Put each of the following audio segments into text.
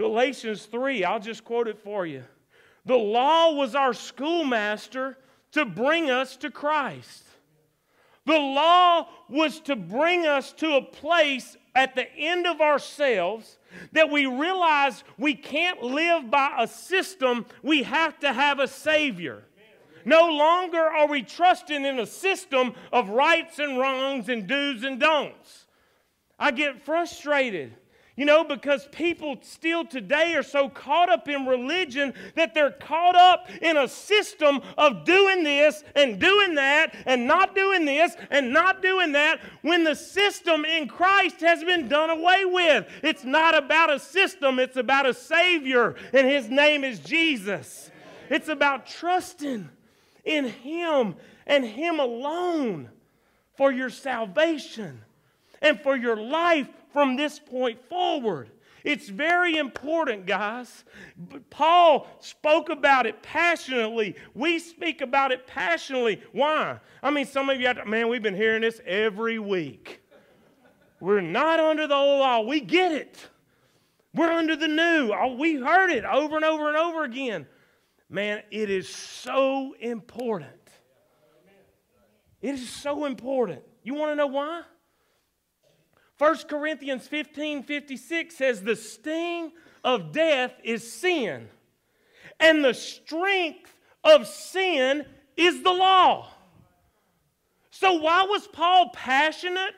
Galatians 3, I'll just quote it for you. The law was our schoolmaster to bring us to Christ. The law was to bring us to a place at the end of ourselves that we realize we can't live by a system, we have to have a Savior. No longer are we trusting in a system of rights and wrongs and do's and don'ts. I get frustrated you know, because people still today are so caught up in religion that they're caught up in a system of doing this and doing that and not doing this and not doing that when the system in Christ has been done away with. It's not about a system, it's about a Savior, and His name is Jesus. It's about trusting in Him and Him alone for your salvation and for your life from this point forward. It's very important, guys. Paul spoke about it passionately. We speak about it passionately. Why? I mean, some of you, to, man, we've been hearing this every week. We're not under the old law. We get it. We're under the new. Oh, we heard it over and over and over again. Man, it is so important. It is so important. You want to know why? 1 Corinthians 15 56 says, The sting of death is sin, and the strength of sin is the law. So, why was Paul passionate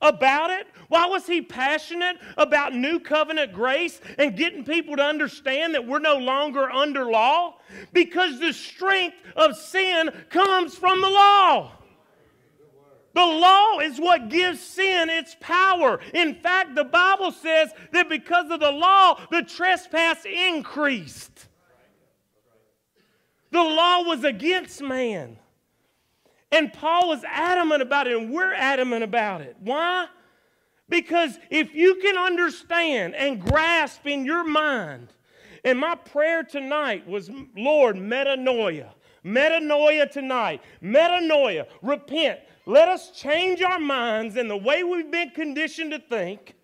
about it? Why was he passionate about new covenant grace and getting people to understand that we're no longer under law? Because the strength of sin comes from the law. The law is what gives sin its power. In fact, the Bible says that because of the law, the trespass increased. The law was against man. And Paul was adamant about it, and we're adamant about it. Why? Because if you can understand and grasp in your mind, and my prayer tonight was, Lord, metanoia. Metanoia tonight. Metanoia. Repent. Let us change our minds and the way we've been conditioned to think,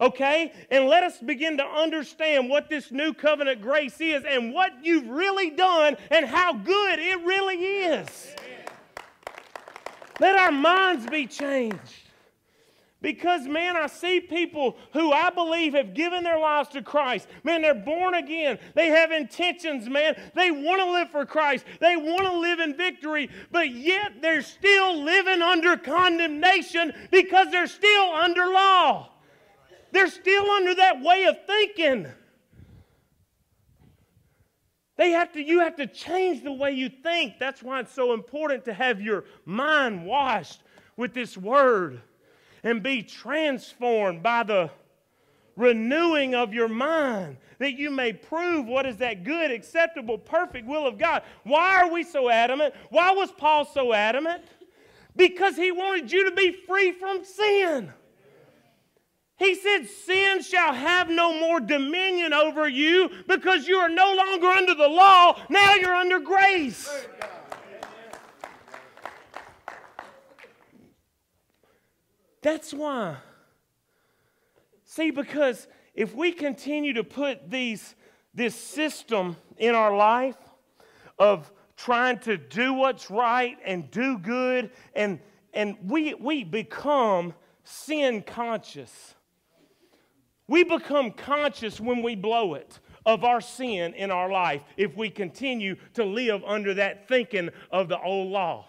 okay? And let us begin to understand what this new covenant grace is and what you've really done and how good it really is. Let our minds be changed. Because, man, I see people who I believe have given their lives to Christ. Man, they're born again. They have intentions, man. They want to live for Christ. They want to live in victory, but yet they're still living under condemnation because they're still under law. They're still under that way of thinking. They have to, you have to change the way you think. That's why it's so important to have your mind washed with this word and be transformed by the renewing of your mind that you may prove what is that good, acceptable, perfect will of God. Why are we so adamant? Why was Paul so adamant? Because he wanted you to be free from sin. He said, Sin shall have no more dominion over you because you are no longer under the law, now you're under grace. That's why. See, because if we continue to put these, this system in our life of trying to do what's right and do good, and, and we, we become sin conscious. We become conscious when we blow it of our sin in our life if we continue to live under that thinking of the old law.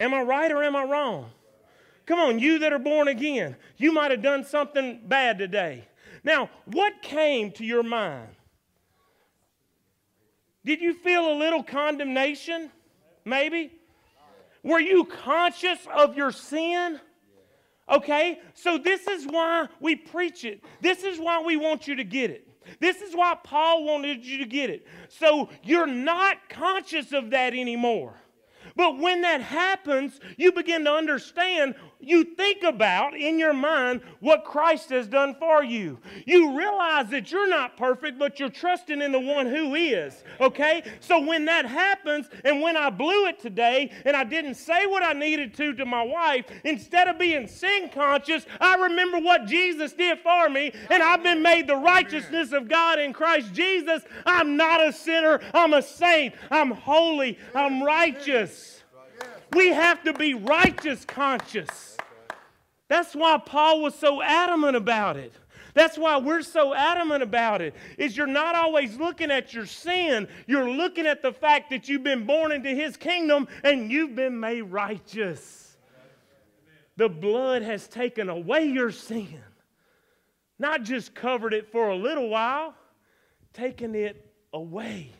Am I right or am I wrong? Come on, you that are born again, you might have done something bad today. Now, what came to your mind? Did you feel a little condemnation? Maybe? Were you conscious of your sin? Okay, so this is why we preach it. This is why we want you to get it. This is why Paul wanted you to get it. So you're not conscious of that anymore. But when that happens, you begin to understand you think about in your mind what Christ has done for you. You realize that you're not perfect, but you're trusting in the one who is. Okay? So when that happens, and when I blew it today and I didn't say what I needed to to my wife, instead of being sin conscious, I remember what Jesus did for me, and I've been made the righteousness of God in Christ Jesus. I'm not a sinner, I'm a saint. I'm holy, I'm righteous. We have to be righteous conscious. That's why Paul was so adamant about it. That's why we're so adamant about it. Is you're not always looking at your sin, you're looking at the fact that you've been born into his kingdom and you've been made righteous. The blood has taken away your sin. Not just covered it for a little while, taken it away.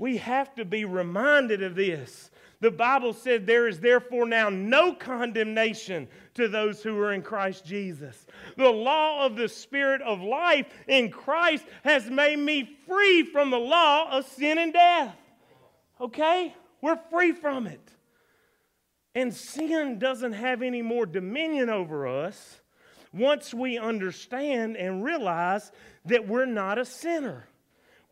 We have to be reminded of this. The Bible said there is therefore now no condemnation to those who are in Christ Jesus. The law of the Spirit of life in Christ has made me free from the law of sin and death. Okay? We're free from it. And sin doesn't have any more dominion over us once we understand and realize that we're not a sinner.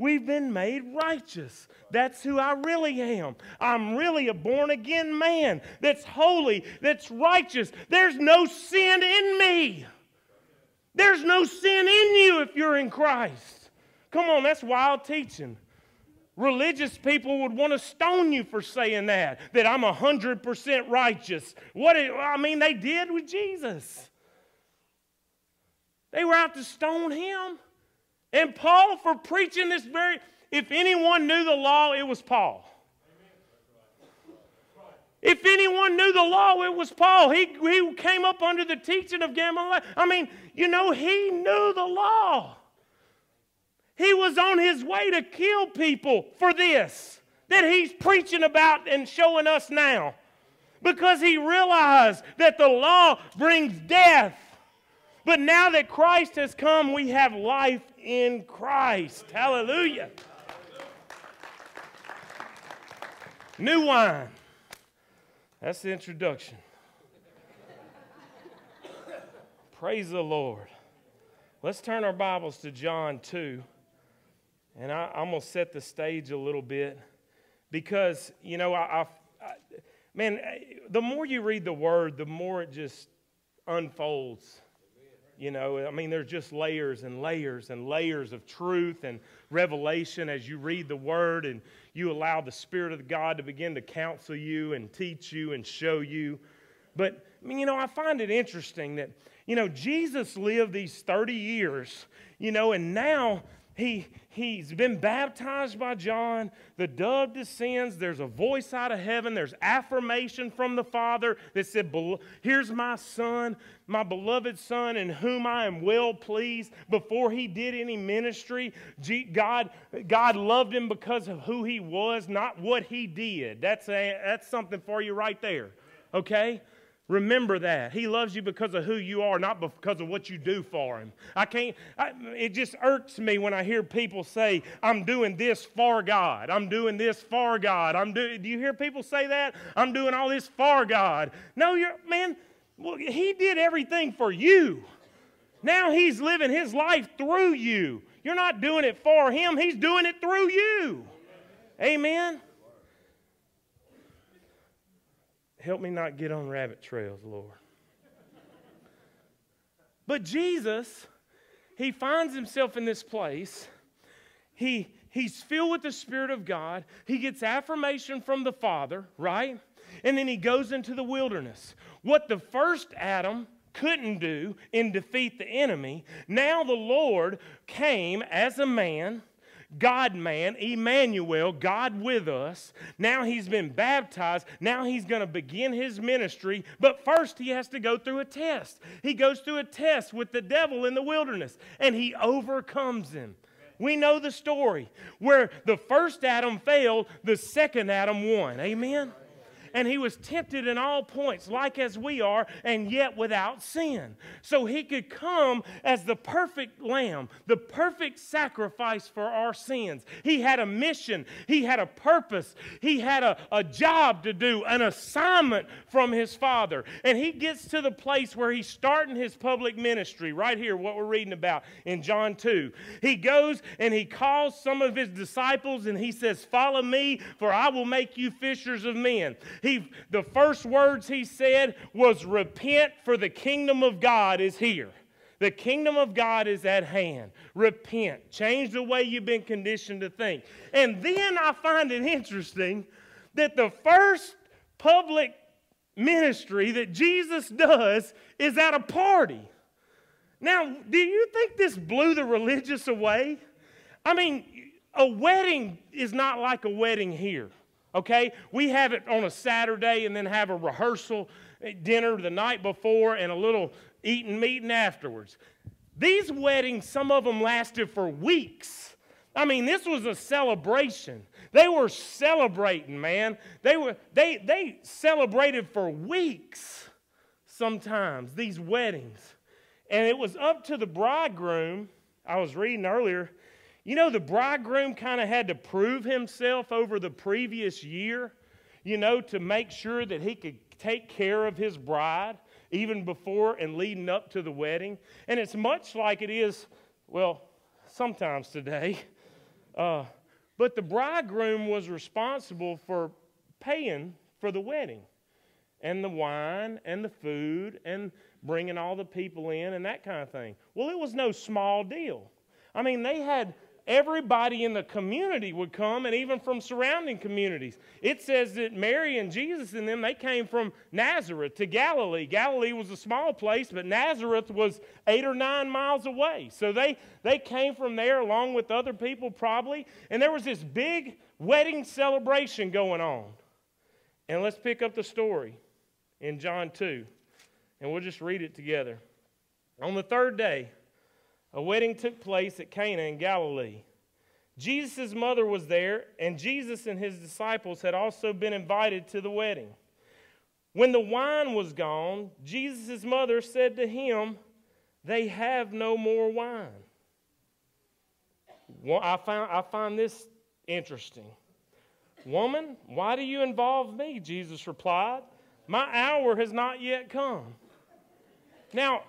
We've been made righteous. That's who I really am. I'm really a born again man that's holy, that's righteous. There's no sin in me. There's no sin in you if you're in Christ. Come on, that's wild teaching. Religious people would want to stone you for saying that, that I'm 100% righteous. What, I mean, they did with Jesus. They were out to stone him. And Paul, for preaching this very, if anyone knew the law, it was Paul. If anyone knew the law, it was Paul. He, he came up under the teaching of Gamaliel. I mean, you know, he knew the law. He was on his way to kill people for this that he's preaching about and showing us now. Because he realized that the law brings death. But now that Christ has come, we have life in Christ. Hallelujah. New wine. That's the introduction. Praise the Lord. Let's turn our Bibles to John 2. And I, am going to set the stage a little bit because, you know, I, I, I, man, the more you read the Word, the more it just unfolds you know, I mean, there's just layers and layers and layers of truth and revelation as you read the Word and you allow the Spirit of God to begin to counsel you and teach you and show you. But, I mean, you know, I find it interesting that, you know, Jesus lived these 30 years, you know, and now he, he's been baptized by John. The dove descends. There's a voice out of heaven. There's affirmation from the Father that said, Here's my son, my beloved son, in whom I am well pleased. Before he did any ministry, God, God loved him because of who he was, not what he did. That's, a, that's something for you right there. Okay? Remember that. He loves you because of who you are, not because of what you do for him. I can't, I, it just irks me when I hear people say, I'm doing this for God. I'm doing this for God. I'm do, do you hear people say that? I'm doing all this for God. No, you're, man, well, he did everything for you. Now he's living his life through you. You're not doing it for him, he's doing it through you. Amen. Help me not get on rabbit trails, Lord. But Jesus, he finds himself in this place. He, he's filled with the Spirit of God. He gets affirmation from the Father, right? And then he goes into the wilderness. What the first Adam couldn't do in defeat the enemy, now the Lord came as a man God man, Emmanuel, God with us. Now he's been baptized. Now he's going to begin his ministry. But first, he has to go through a test. He goes through a test with the devil in the wilderness, and he overcomes him. We know the story where the first Adam failed, the second Adam won. Amen? And he was tempted in all points, like as we are, and yet without sin. So he could come as the perfect lamb, the perfect sacrifice for our sins. He had a mission, he had a purpose, he had a, a job to do, an assignment from his father. And he gets to the place where he's starting his public ministry, right here, what we're reading about in John 2. He goes and he calls some of his disciples and he says, Follow me, for I will make you fishers of men. He, the first words he said was, Repent, for the kingdom of God is here. The kingdom of God is at hand. Repent. Change the way you've been conditioned to think. And then I find it interesting that the first public ministry that Jesus does is at a party. Now, do you think this blew the religious away? I mean, a wedding is not like a wedding here, okay? We have it on a Saturday and then have a rehearsal eh, dinner the night before and a little eating meeting afterwards. These weddings, some of them lasted for weeks. I mean, this was a celebration. They were celebrating, man. They were they they celebrated for weeks sometimes these weddings. And it was up to the bridegroom. I was reading earlier. You know, the bridegroom kind of had to prove himself over the previous year, you know, to make sure that he could take care of his bride even before and leading up to the wedding. And it's much like it is, well, sometimes today. Uh, but the bridegroom was responsible for paying for the wedding and the wine and the food and bringing all the people in and that kind of thing. Well, it was no small deal. I mean, they had everybody in the community would come and even from surrounding communities. It says that Mary and Jesus and them, they came from Nazareth to Galilee. Galilee was a small place, but Nazareth was eight or nine miles away. So they, they came from there along with other people probably. And there was this big wedding celebration going on. And let's pick up the story in John 2, and we'll just read it together. On the third day, a wedding took place at Cana in Galilee. Jesus' mother was there, and Jesus and his disciples had also been invited to the wedding. When the wine was gone, Jesus' mother said to him, They have no more wine. Well, I, found, I find this interesting. Woman, why do you involve me? Jesus replied. My hour has not yet come. Now,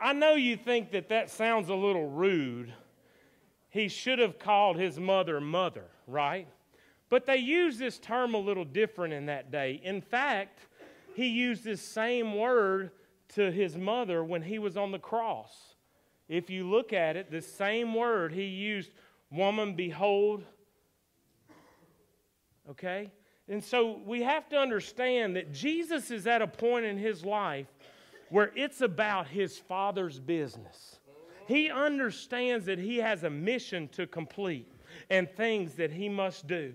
I know you think that that sounds a little rude. He should have called his mother mother, right? But they used this term a little different in that day. In fact, he used this same word to his mother when he was on the cross. If you look at it, the same word he used, woman, behold. Okay? And so we have to understand that Jesus is at a point in his life where it's about his father's business. He understands that he has a mission to complete and things that he must do.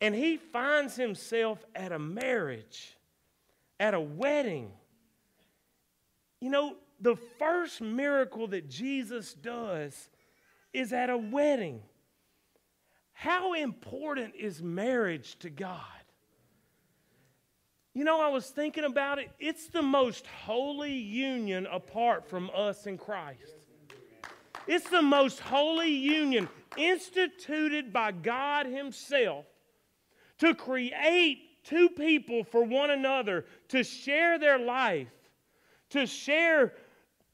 And he finds himself at a marriage, at a wedding. You know, the first miracle that Jesus does is at a wedding. How important is marriage to God? You know, I was thinking about it. It's the most holy union apart from us in Christ. It's the most holy union instituted by God Himself to create two people for one another, to share their life, to share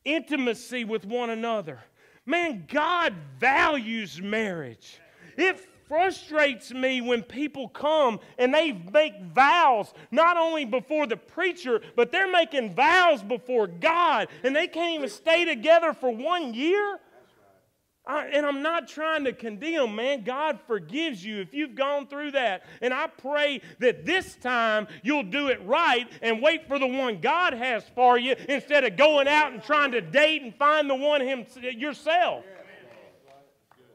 intimacy with one another. Man, God values marriage. It frustrates me when people come and they make vows, not only before the preacher, but they're making vows before God, and they can't even stay together for one year. I, and I'm not trying to condemn, man. God forgives you if you've gone through that. And I pray that this time you'll do it right and wait for the one God has for you instead of going out and trying to date and find the one him, yourself.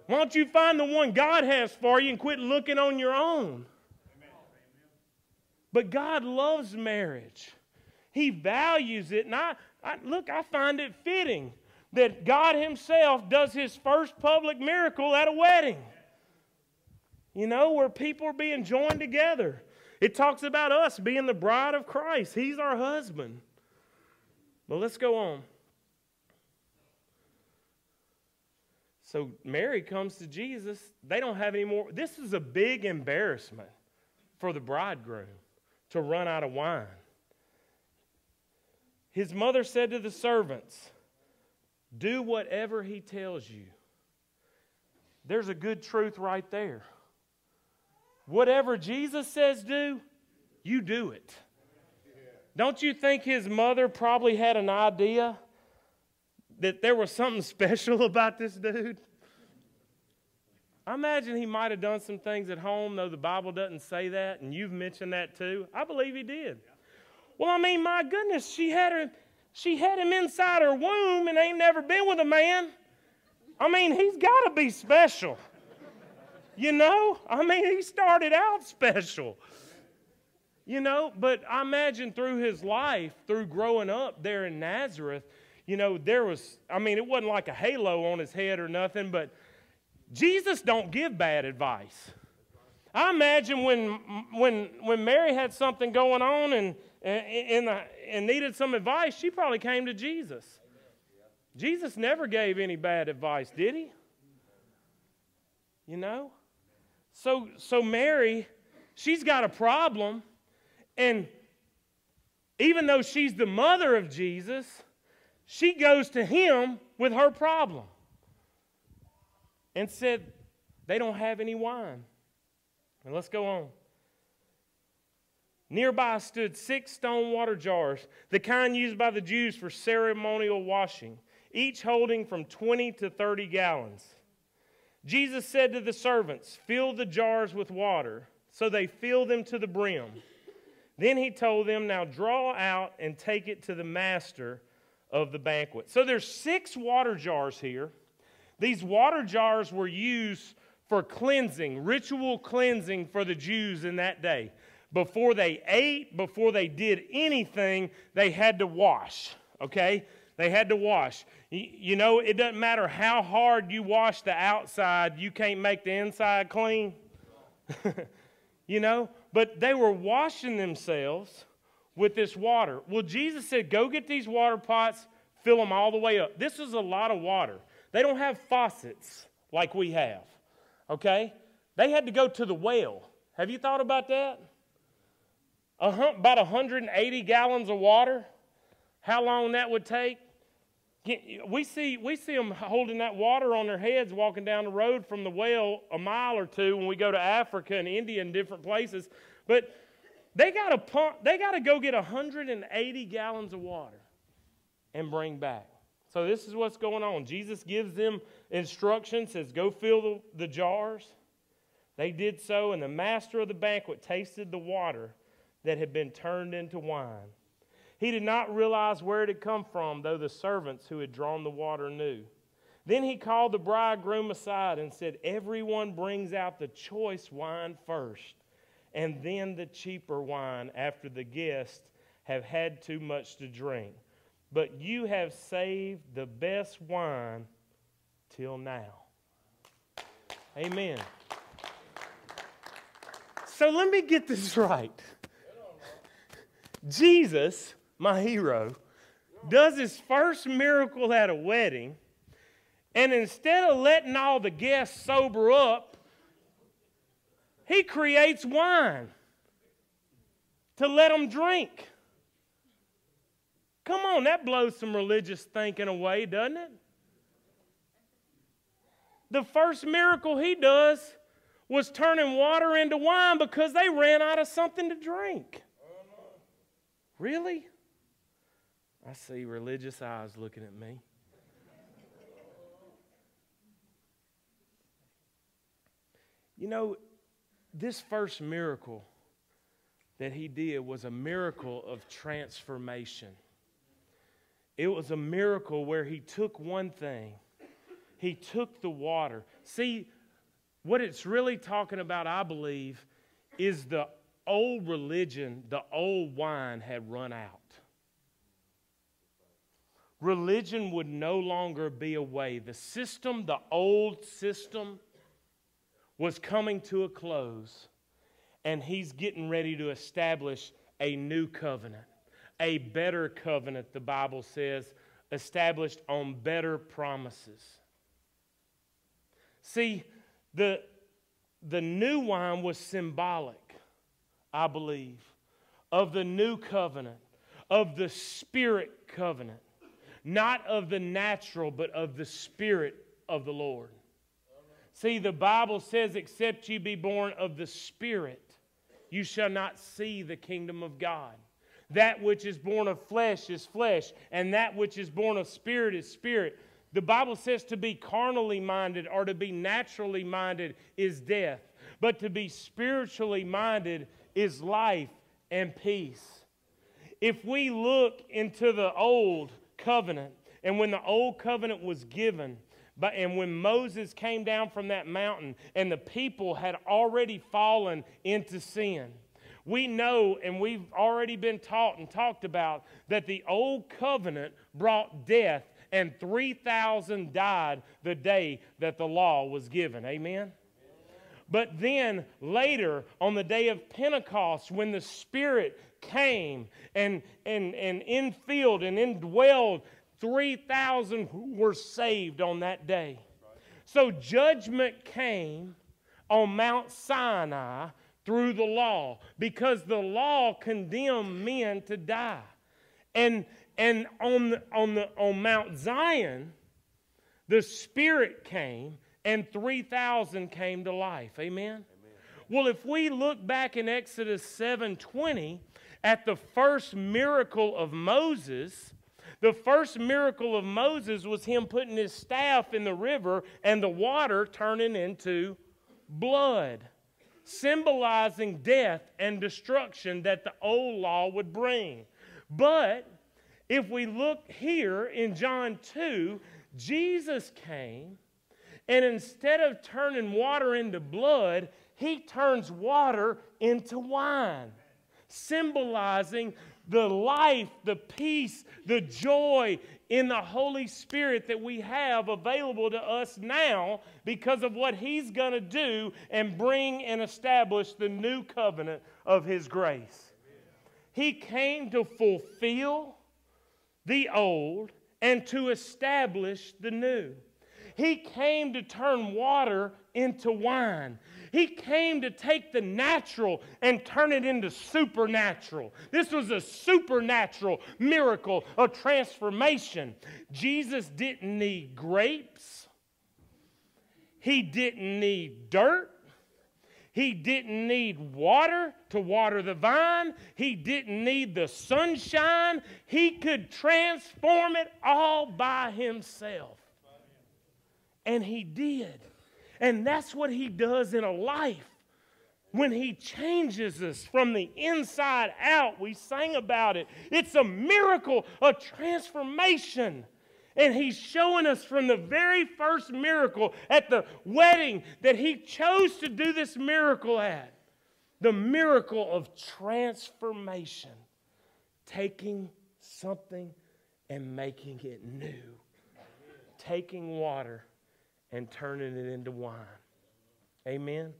Why don't you find the one God has for you and quit looking on your own? But God loves marriage. He values it. And I, I, look, I find it fitting that God Himself does His first public miracle at a wedding. You know, where people are being joined together. It talks about us being the bride of Christ. He's our husband. But let's go on. So Mary comes to Jesus. They don't have any more. This is a big embarrassment for the bridegroom to run out of wine. His mother said to the servants, Do whatever he tells you. There's a good truth right there. Whatever Jesus says do, you do it. Don't you think his mother probably had an idea that there was something special about this dude? I imagine he might have done some things at home, though the Bible doesn't say that, and you've mentioned that too. I believe he did. Well, I mean, my goodness, she had her, she had him inside her womb and ain't never been with a man. I mean, he's got to be special. You know? I mean, he started out special. You know, but I imagine through his life, through growing up there in Nazareth, you know, there was, I mean, it wasn't like a halo on his head or nothing, but Jesus don't give bad advice. I imagine when, when, when Mary had something going on and, and, and needed some advice, she probably came to Jesus. Jesus never gave any bad advice, did he? You know? So, so Mary, she's got a problem, and even though she's the mother of Jesus, she goes to him with her problem and said, They don't have any wine. And let's go on. Nearby stood six stone water jars, the kind used by the Jews for ceremonial washing, each holding from 20 to 30 gallons. Jesus said to the servants, Fill the jars with water. So they filled them to the brim. Then he told them, Now draw out and take it to the master of the banquet. So there's six water jars here. These water jars were used for cleansing, ritual cleansing for the Jews in that day. Before they ate, before they did anything, they had to wash, okay? They had to wash. You know, it doesn't matter how hard you wash the outside, you can't make the inside clean. you know, but they were washing themselves with this water. Well, Jesus said, Go get these water pots, fill them all the way up. This is a lot of water. They don't have faucets like we have, okay? They had to go to the well. Have you thought about that? about 180 gallons of water. How long that would take? We see, we see them holding that water on their heads walking down the road from the well a mile or two when we go to Africa and India and different places. But they got to pump, they got to go get 180 gallons of water and bring back. So this is what's going on. Jesus gives them instructions, says, Go fill the, the jars. They did so, and the master of the banquet tasted the water that had been turned into wine. He did not realize where it had come from, though the servants who had drawn the water knew. Then he called the bridegroom aside and said, Everyone brings out the choice wine first, and then the cheaper wine after the guests have had too much to drink but you have saved the best wine till now. Amen. So let me get this right. Jesus, my hero, does his first miracle at a wedding, and instead of letting all the guests sober up, he creates wine to let them drink. Come on, that blows some religious thinking away, doesn't it? The first miracle he does was turning water into wine because they ran out of something to drink. Really? I see religious eyes looking at me. You know, this first miracle that he did was a miracle of transformation. It was a miracle where he took one thing, he took the water. See, what it's really talking about, I believe, is the old religion, the old wine had run out. Religion would no longer be a way. The system, the old system, was coming to a close. and he's getting ready to establish a new covenant, a better covenant, the Bible says, established on better promises. See, the, the new wine was symbolic, I believe, of the new covenant, of the spirit covenant, not of the natural, but of the spirit of the Lord. See, the Bible says, except you be born of the spirit, you shall not see the kingdom of God. That which is born of flesh is flesh, and that which is born of spirit is spirit. The Bible says to be carnally minded or to be naturally minded is death, but to be spiritually minded is life and peace. If we look into the old covenant, and when the old covenant was given, but, and when Moses came down from that mountain and the people had already fallen into sin, we know and we've already been taught and talked about that the old covenant brought death and 3,000 died the day that the law was given. Amen? But then later, on the day of Pentecost, when the Spirit came and, and, and infilled and indwelled 3,000 were saved on that day. So judgment came on Mount Sinai through the law because the law condemned men to die. And, and on, the, on, the, on Mount Zion, the Spirit came and 3,000 came to life. Amen? Amen? Well, if we look back in Exodus 7:20 at the first miracle of Moses, the first miracle of Moses was him putting his staff in the river and the water turning into blood, symbolizing death and destruction that the old law would bring. But if we look here in John 2, Jesus came and instead of turning water into blood, he turns water into wine, symbolizing the life, the peace, the joy in the Holy Spirit that we have available to us now because of what He's going to do and bring and establish the new covenant of His grace. He came to fulfill the old and to establish the new. He came to turn water into wine. He came to take the natural and turn it into supernatural. This was a supernatural miracle, a transformation. Jesus didn't need grapes, he didn't need dirt. He didn't need water to water the vine. He didn't need the sunshine. He could transform it all by himself. And he did. And that's what He does in a life. When He changes us from the inside out, we sang about it. It's a miracle, a transformation. And he's showing us from the very first miracle at the wedding that he chose to do this miracle at the miracle of transformation, taking something and making it new, taking water and turning it into wine. Amen.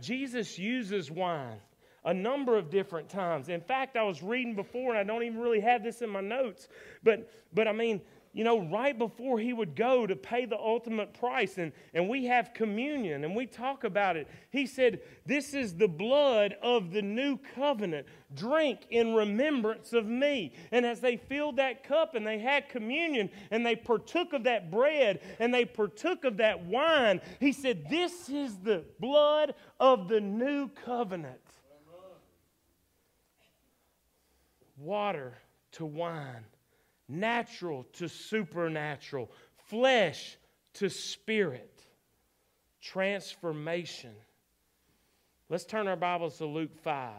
Jesus uses wine a number of different times. In fact, I was reading before, and I don't even really have this in my notes, but, but I mean, you know, right before he would go to pay the ultimate price, and, and we have communion and we talk about it, he said, This is the blood of the new covenant. Drink in remembrance of me. And as they filled that cup and they had communion and they partook of that bread and they partook of that wine, he said, This is the blood of the new covenant. Water to wine natural to supernatural, flesh to spirit, transformation. Let's turn our Bibles to Luke 5.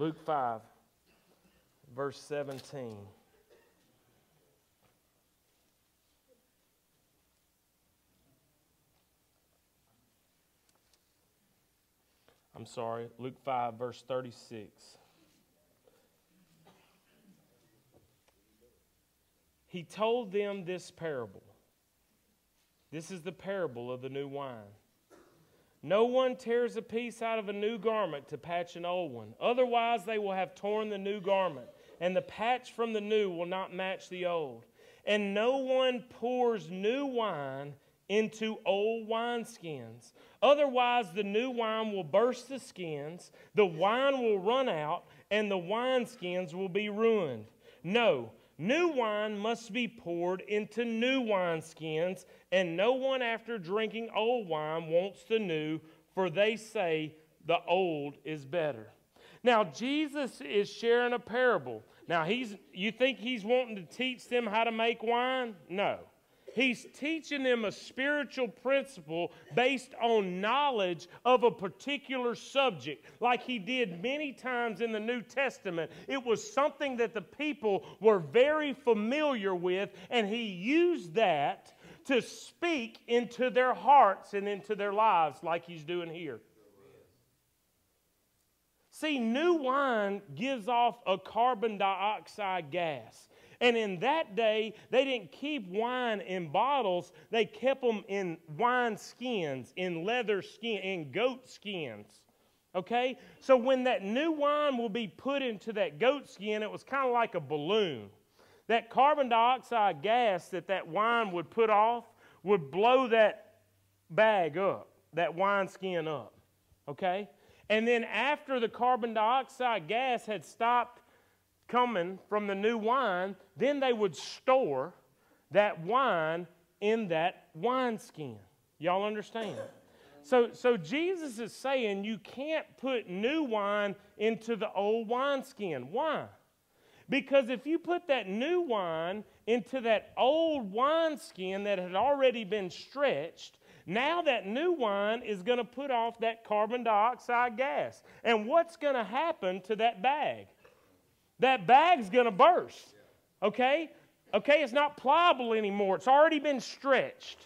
Luke 5, verse 17. I'm sorry, Luke 5, verse 36. He told them this parable. This is the parable of the new wine. No one tears a piece out of a new garment to patch an old one. Otherwise, they will have torn the new garment, and the patch from the new will not match the old. And no one pours new wine into old wineskins. Otherwise, the new wine will burst the skins, the wine will run out, and the wineskins will be ruined. No, new wine must be poured into new wineskins, and no one after drinking old wine wants the new, for they say the old is better. Now, Jesus is sharing a parable. Now, he's, you think he's wanting to teach them how to make wine? No. He's teaching them a spiritual principle based on knowledge of a particular subject, like he did many times in the New Testament. It was something that the people were very familiar with, and he used that to speak into their hearts and into their lives, like he's doing here. See, new wine gives off a carbon dioxide gas. And in that day, they didn't keep wine in bottles, they kept them in wine skins, in leather skin, in goat skins. Okay? So when that new wine will be put into that goat skin, it was kind of like a balloon. That carbon dioxide gas that that wine would put off would blow that bag up, that wine skin up. Okay? And then after the carbon dioxide gas had stopped coming from the new wine, then they would store that wine in that wineskin. Y'all understand? So, so Jesus is saying you can't put new wine into the old wineskin. Why? Because if you put that new wine into that old wineskin that had already been stretched, now that new wine is going to put off that carbon dioxide gas. And what's going to happen to that bag? That bag's going to burst. Okay? Okay, it's not pliable anymore. It's already been stretched.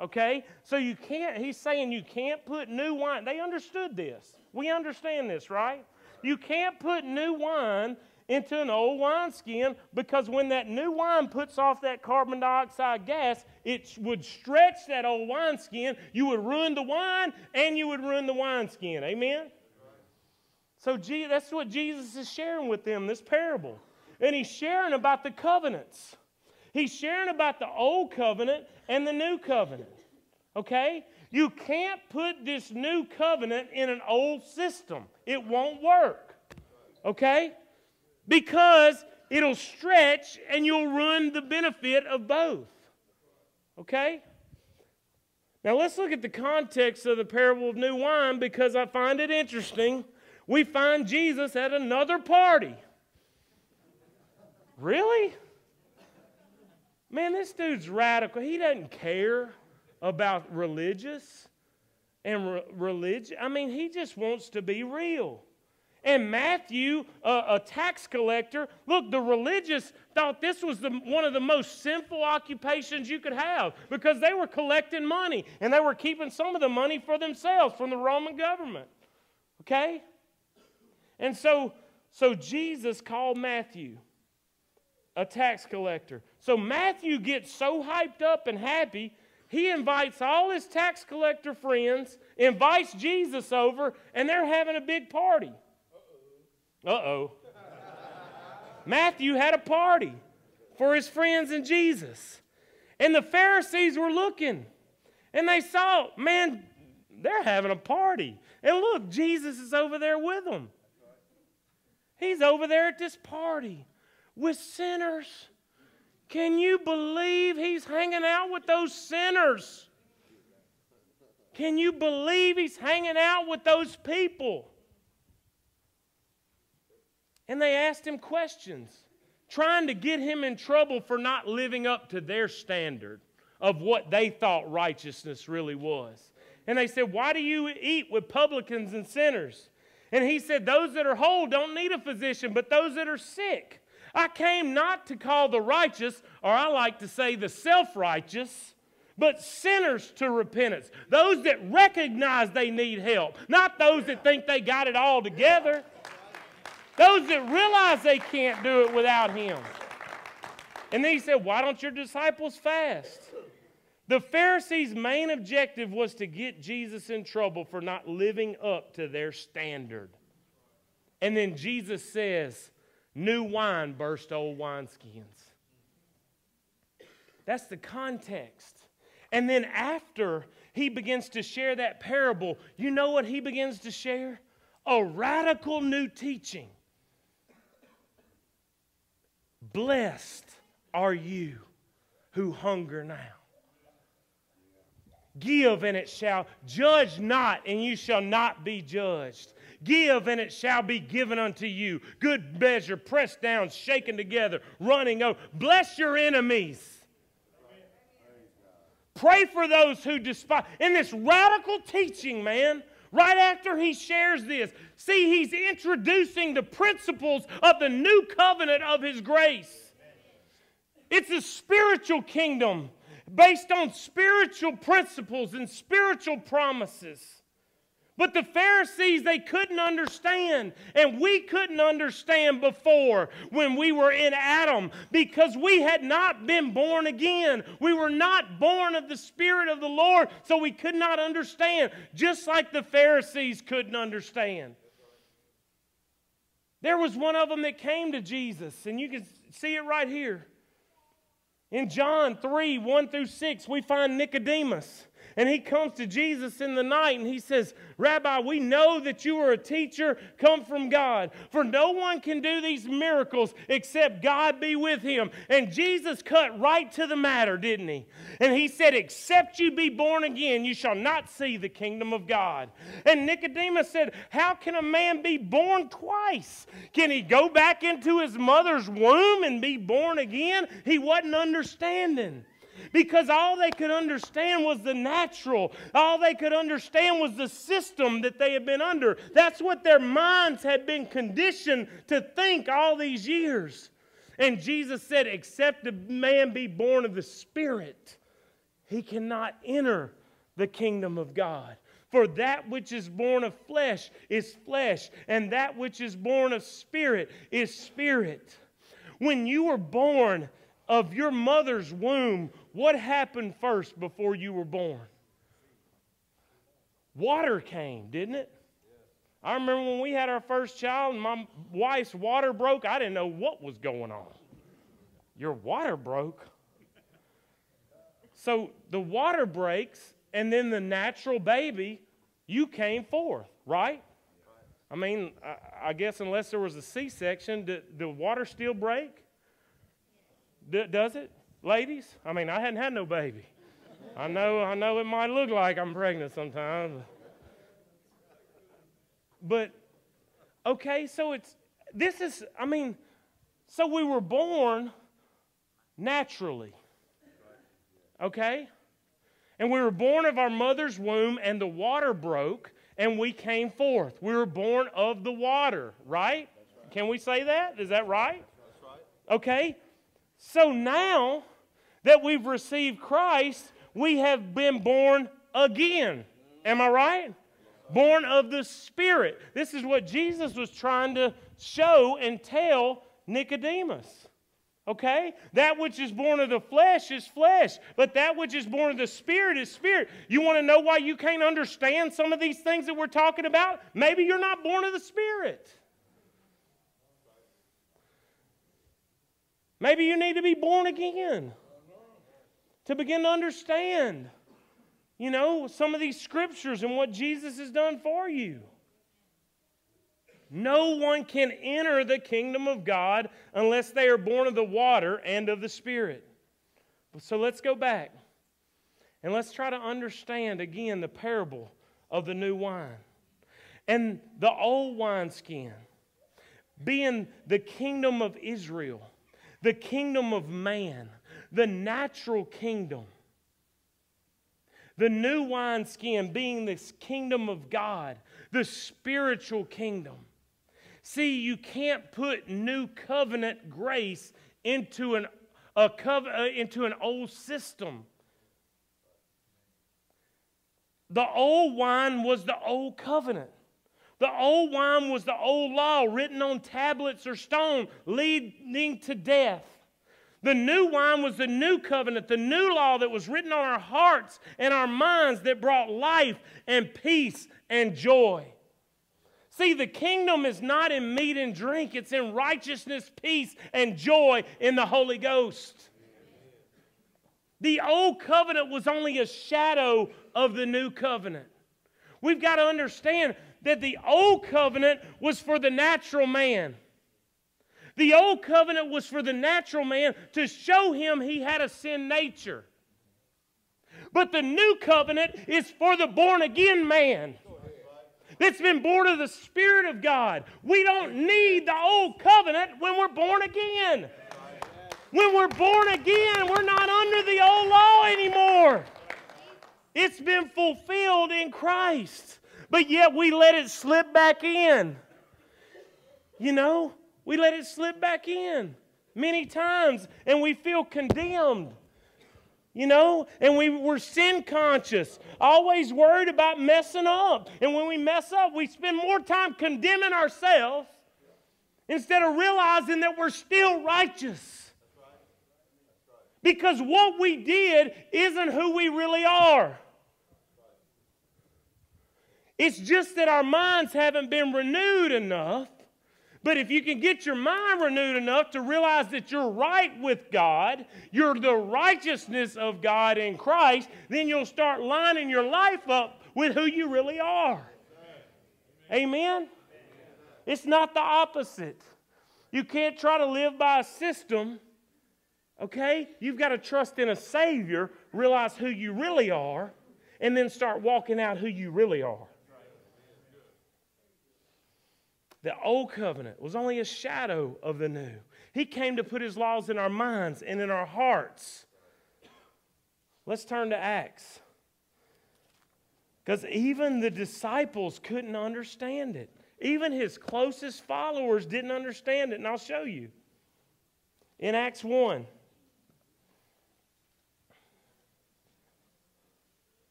Okay? So you can't, he's saying you can't put new wine. They understood this. We understand this, right? You can't put new wine into an old wineskin because when that new wine puts off that carbon dioxide gas, it would stretch that old wineskin. You would ruin the wine and you would ruin the wineskin. Amen? So that's what Jesus is sharing with them, this parable. And he's sharing about the covenants. He's sharing about the old covenant and the new covenant. Okay? You can't put this new covenant in an old system, it won't work. Okay? Because it'll stretch and you'll ruin the benefit of both. Okay? Now let's look at the context of the parable of new wine because I find it interesting we find Jesus at another party. Really? Man, this dude's radical. He doesn't care about religious and re- religion. I mean, he just wants to be real. And Matthew, a tax collector, look, the religious thought this was the, one of the most sinful occupations you could have because they were collecting money and they were keeping some of the money for themselves from the Roman government. Okay? And so, so Jesus called Matthew a tax collector. So Matthew gets so hyped up and happy, he invites all his tax collector friends, invites Jesus over, and they're having a big party. Uh oh. Matthew had a party for his friends and Jesus. And the Pharisees were looking, and they saw, man, they're having a party. And look, Jesus is over there with them. He's over there at this party with sinners. Can you believe he's hanging out with those sinners? Can you believe he's hanging out with those people? And they asked him questions, trying to get him in trouble for not living up to their standard of what they thought righteousness really was. And they said, Why do you eat with publicans and sinners? And he said, Those that are whole don't need a physician, but those that are sick. I came not to call the righteous, or I like to say the self righteous, but sinners to repentance. Those that recognize they need help, not those that think they got it all together. Those that realize they can't do it without Him. And then he said, Why don't your disciples fast? The Pharisees' main objective was to get Jesus in trouble for not living up to their standard. And then Jesus says, New wine burst old wineskins. That's the context. And then after he begins to share that parable, you know what he begins to share? A radical new teaching. Blessed are you who hunger now. Give and it shall, judge not and you shall not be judged. Give and it shall be given unto you. Good measure, pressed down, shaken together, running over. Bless your enemies. Pray for those who despise. In this radical teaching, man, right after he shares this, see, he's introducing the principles of the new covenant of his grace. It's a spiritual kingdom based on spiritual principles and spiritual promises. But the Pharisees, they couldn't understand. And we couldn't understand before when we were in Adam because we had not been born again. We were not born of the Spirit of the Lord, so we could not understand, just like the Pharisees couldn't understand. There was one of them that came to Jesus, and you can see it right here. In John 3 1 through 6, we find Nicodemus. And he comes to Jesus in the night and he says, Rabbi, we know that you are a teacher come from God, for no one can do these miracles except God be with him. And Jesus cut right to the matter, didn't he? And he said, Except you be born again, you shall not see the kingdom of God. And Nicodemus said, How can a man be born twice? Can he go back into his mother's womb and be born again? He wasn't understanding because all they could understand was the natural. All they could understand was the system that they had been under. That's what their minds had been conditioned to think all these years. And Jesus said, Except a man be born of the Spirit, he cannot enter the kingdom of God. For that which is born of flesh is flesh, and that which is born of spirit is spirit. When you were born of your mother's womb, what happened first before you were born? Water came, didn't it? I remember when we had our first child and my wife's water broke, I didn't know what was going on. Your water broke. So the water breaks, and then the natural baby, you came forth, right? I mean, I, guess unless there was a C section, did the water still break? Does it? Ladies, I mean, I hadn't had no baby. I know, I know it might look like I'm pregnant sometimes. But, okay, so it's, this is, I mean, so we were born naturally. Okay? And we were born of our mother's womb, and the water broke, and we came forth. We were born of the water, right? right. Can we say that? Is that right? That's right. Okay? So now that we've received Christ, we have been born again. Am I right? Born of the Spirit. This is what Jesus was trying to show and tell Nicodemus. Okay? That which is born of the flesh is flesh, but that which is born of the Spirit is spirit. You want to know why you can't understand some of these things that we're talking about? Maybe you're not born of the Spirit. Maybe you need to be born again to begin to understand, you know, some of these scriptures and what Jesus has done for you. No one can enter the kingdom of God unless they are born of the water and of the Spirit. So let's go back and let's try to understand again the parable of the new wine and the old wineskin being the kingdom of Israel, the kingdom of man the natural kingdom. The new wineskin being this kingdom of God, the spiritual kingdom. See, you can't put new covenant grace into an, a cov- uh, into an old system. the old wine was the old covenant. The old wine was the old law written on tablets or stone, leading to death. The new wine was the new covenant, the new law that was written on our hearts and our minds that brought life and peace and joy. See, the kingdom is not in meat and drink, it's in righteousness, peace, and joy in the Holy Ghost. The old covenant was only a shadow of the new covenant. We've got to understand that the old covenant was for the natural man. The old covenant was for the natural man to show him he had a sin nature. But the new covenant is for the born again man that's been born of the Spirit of God. We don't need the old covenant when we're born again. When we're born again, we're not under the old law anymore. It's been fulfilled in Christ. But yet we let it slip back in. You know, we let it slip back in many times and we feel condemned. You know, and we were sin conscious, always worried about messing up. And when we mess up, we spend more time condemning ourselves instead of realizing that we're still righteous. Because what we did isn't who we really are. It's just that our minds haven't been renewed enough but if you can get your mind renewed enough to realize that you're right with God, you're the righteousness of God in Christ, then you'll start lining your life up with who you really are. Amen? It's not the opposite. You can't try to live by a system, okay? You've got to trust in a Savior, realize who you really are, and then start walking out who you really are. The old covenant was only a shadow of the new. He came to put his laws in our minds and in our hearts. Let's turn to Acts. Because even the disciples couldn't understand it. Even his closest followers didn't understand it, and I'll show you. In Acts 1,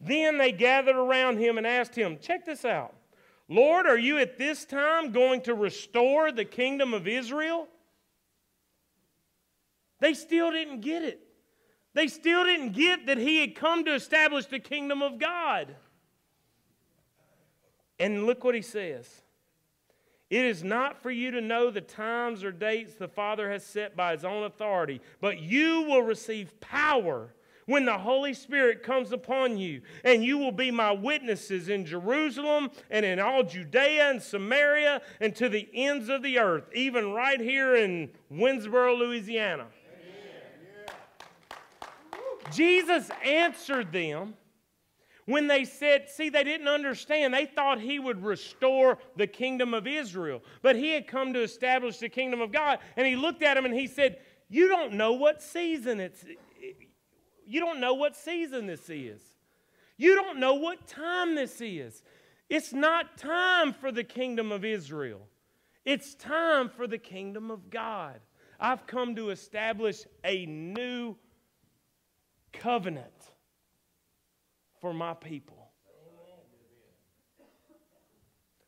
Then they gathered around him and asked him, Check this out. Lord, are you at this time going to restore the kingdom of Israel? They still didn't get it. They still didn't get that he had come to establish the kingdom of God. And look what he says. It is not for you to know the times or dates the Father has set by his own authority, but you will receive power when the Holy Spirit comes upon you, and you will be my witnesses in Jerusalem and in all Judea and Samaria and to the ends of the earth, even right here in Winnsboro, Louisiana. Jesus answered them when they said, see, they didn't understand. They thought he would restore the kingdom of Israel, but he had come to establish the kingdom of God. And he looked at them and he said, You don't know what season it's, you don't know what season this is. You don't know what time this is. It's not time for the kingdom of Israel, it's time for the kingdom of God. I've come to establish a new covenant for my people.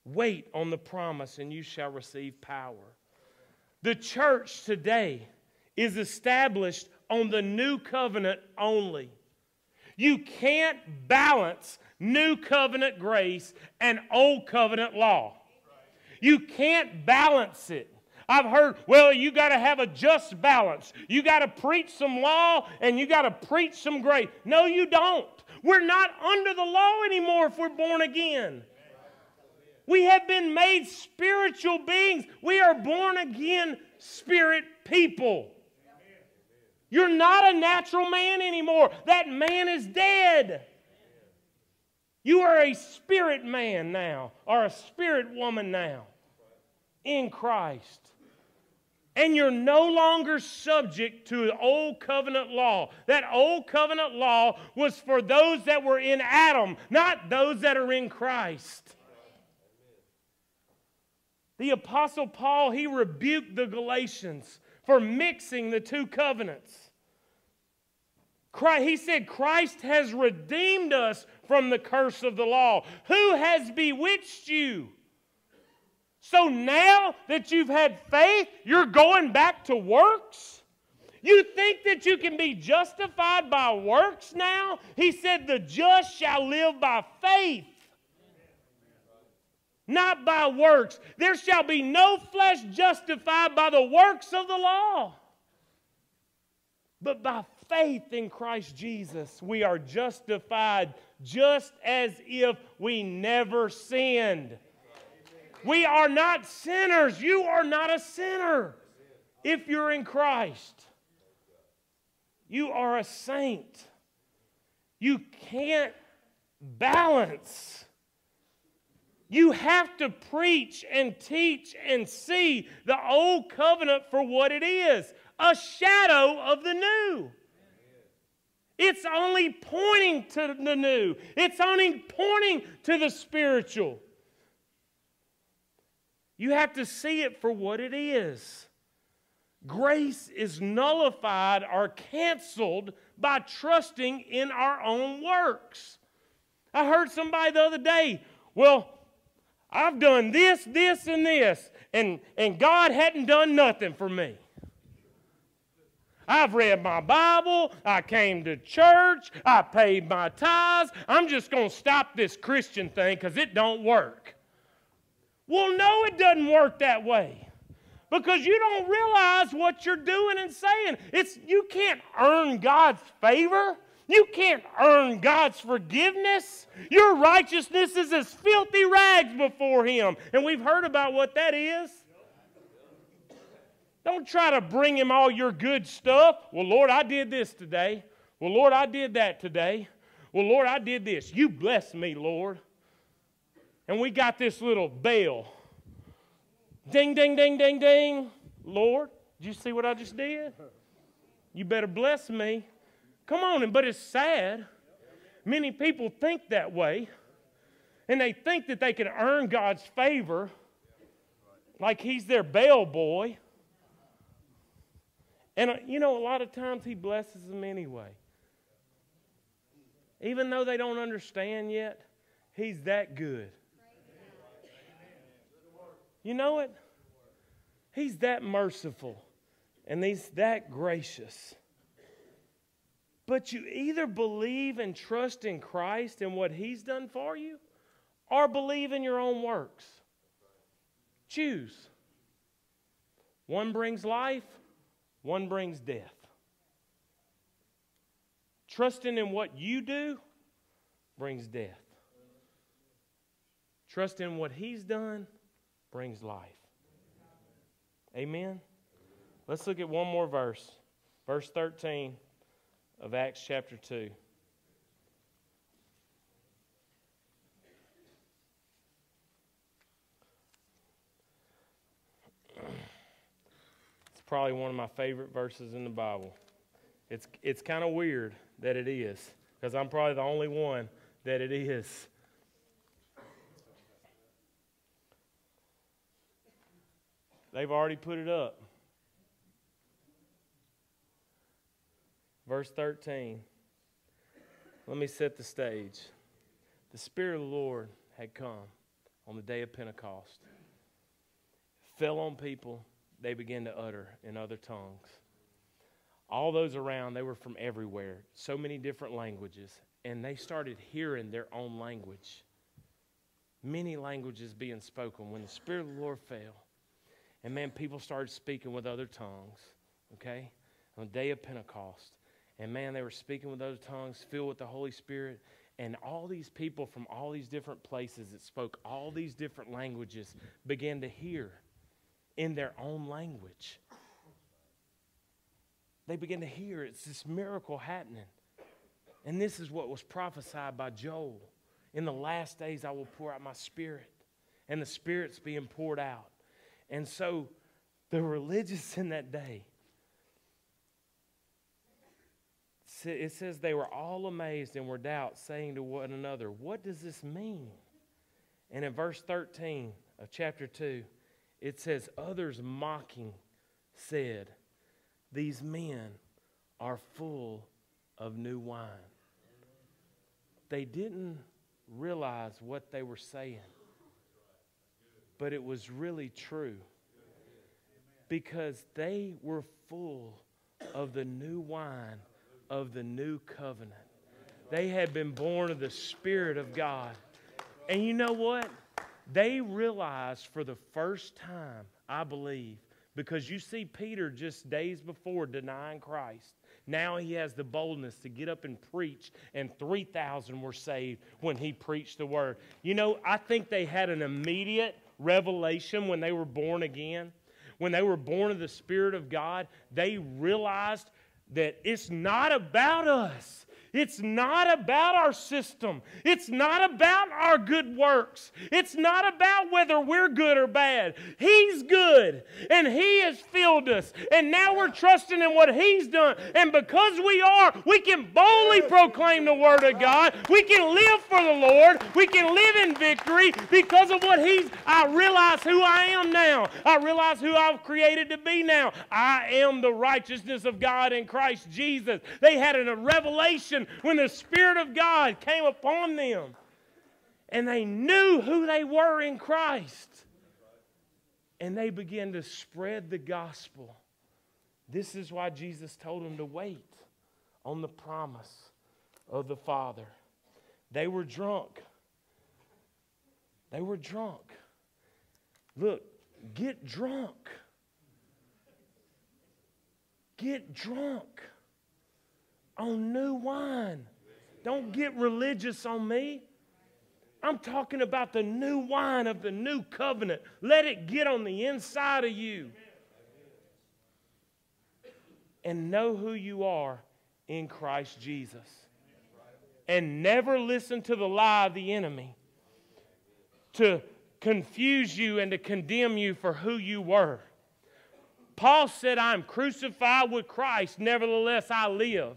Wait on the promise, and you shall receive power. The church today is established on the new covenant only. You can't balance new covenant grace and old covenant law. You can't balance it. I've heard, well, you got to have a just balance. You got to preach some law and you got to preach some grace. No, you don't. We're not under the law anymore if we're born again. We have been made spiritual beings. We are born again spirit people. You're not a natural man anymore. That man is dead. You are a spirit man now, or a spirit woman now in Christ. And you're no longer subject to the old covenant law. That old covenant law was for those that were in Adam, not those that are in Christ. The Apostle Paul, he rebuked the Galatians for mixing the two covenants. Christ, he said, Christ has redeemed us from the curse of the law. Who has bewitched you? So now that you've had faith, you're going back to works? You think that you can be justified by works now? He said, The just shall live by faith, not by works. There shall be no flesh justified by the works of the law, but by faith in Christ Jesus, we are justified just as if we never sinned. We are not sinners. You are not a sinner if you're in Christ. You are a saint. You can't balance. You have to preach and teach and see the old covenant for what it is a shadow of the new. It's only pointing to the new, it's only pointing to the spiritual. You have to see it for what it is. Grace is nullified or canceled by trusting in our own works. I heard somebody the other day, well, I've done this, this, and this, and, and God hadn't done nothing for me. I've read my Bible. I came to church. I paid my tithes. I'm just going to stop this Christian thing because it don't work. Well, no, it doesn't work that way. Because you don't realize what you're doing and saying. It's you can't earn God's favor. You can't earn God's forgiveness. Your righteousness is as filthy rags before Him. And we've heard about what that is. Don't try to bring Him all your good stuff. Well, Lord, I did this today. Well, Lord, I did that today. Well, Lord, I did this. You bless me, Lord and we got this little bell. Ding, ding, ding, ding, ding. Lord, did you see what I just did? You better bless me. Come on, but it's sad. Many people think that way, and they think that they can earn God's favor like He's their bell boy. And uh, you know, a lot of times He blesses them anyway. Even though they don't understand yet, He's that good. You know it? He's that merciful and he's that gracious. But you either believe and trust in Christ and what he's done for you or believe in your own works. Choose. One brings life, one brings death. Trusting in what you do brings death. Trust in what he's done brings life. Amen? Let's look at one more verse. Verse 13 of Acts chapter 2. It's probably one of my favorite verses in the Bible. It's, it's kind of weird that it is, because I'm probably the only one that it is. They've already put it up. Verse 13. Let me set the stage. The Spirit of the Lord had come on the day of Pentecost, fell on people, they began to utter in other tongues. All those around, they were from everywhere, so many different languages, and they started hearing their own language. Many languages being spoken when the Spirit of the Lord fell. And man, people started speaking with other tongues, okay, on the day of Pentecost. And man, they were speaking with other tongues, filled with the Holy Spirit. And all these people from all these different places that spoke all these different languages began to hear in their own language. they began to hear it's this miracle happening. And this is what was prophesied by Joel. In the last days, I will pour out my spirit, and the spirit's being poured out. And so the religious in that day, it says they were all amazed and were doubt, saying to one another, What does this mean? And in verse 13 of chapter 2, it says, Others mocking said, These men are full of new wine. They didn't realize what they were saying, but it was really true because they were full of the new wine of the new covenant. They had been born of the Spirit of God. And you know what? They realized for the first time, I believe, because you see Peter just days before denying Christ. Now he has the boldness to get up and preach, and 3,000 were saved when he preached the word. You know, I think they had an immediate revelation when they were born again. When they were born of the Spirit of God, they realized that it's not about us. It's not about our system. It's not about our good works. It's not about whether we're good or bad. He's good, and He has filled us. And now we're trusting in what He's done. And because we are, we can boldly proclaim the Word of God. We can live for the Lord. We can live in victory because of what He's. I realize who I am now. I realize who I've created to be now. I am the righteousness of God in Christ Jesus. They had a revelation when the Spirit of God came upon them and they knew who they were in Christ. And they began to spread the gospel. This is why Jesus told them to wait on the promise of the Father. They were drunk. They were drunk. Look, get drunk. Get drunk on new wine. Don't get religious on me. I'm talking about the new wine of the new covenant. Let it get on the inside of you. And know who you are in Christ Jesus. And never listen to the lie of the enemy to confuse you and to condemn you for who you were. Paul said, I'm crucified with Christ, nevertheless I live.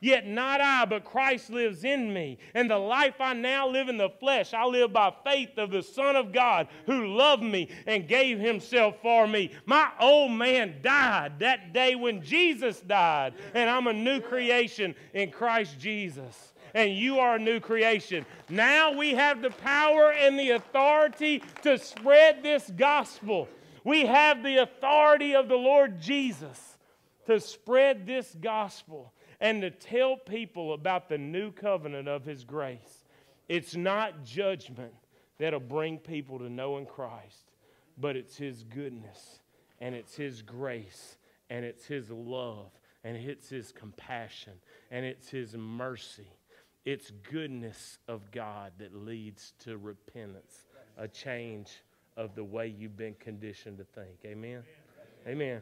Yet not I, but Christ lives in me. And the life I now live in the flesh, I live by faith of the Son of God who loved me and gave himself for me. My old man died that day when Jesus died, and I'm a new creation in Christ Jesus and you are a new creation. Now we have the power and the authority to spread this gospel. We have the authority of the Lord Jesus to spread this gospel and to tell people about the new covenant of His grace. It's not judgment that'll bring people to knowing Christ, but it's His goodness and it's His grace and it's His love and it's His compassion and it's His mercy. It's goodness of God that leads to repentance, a change of the way you've been conditioned to think. Amen. Amen.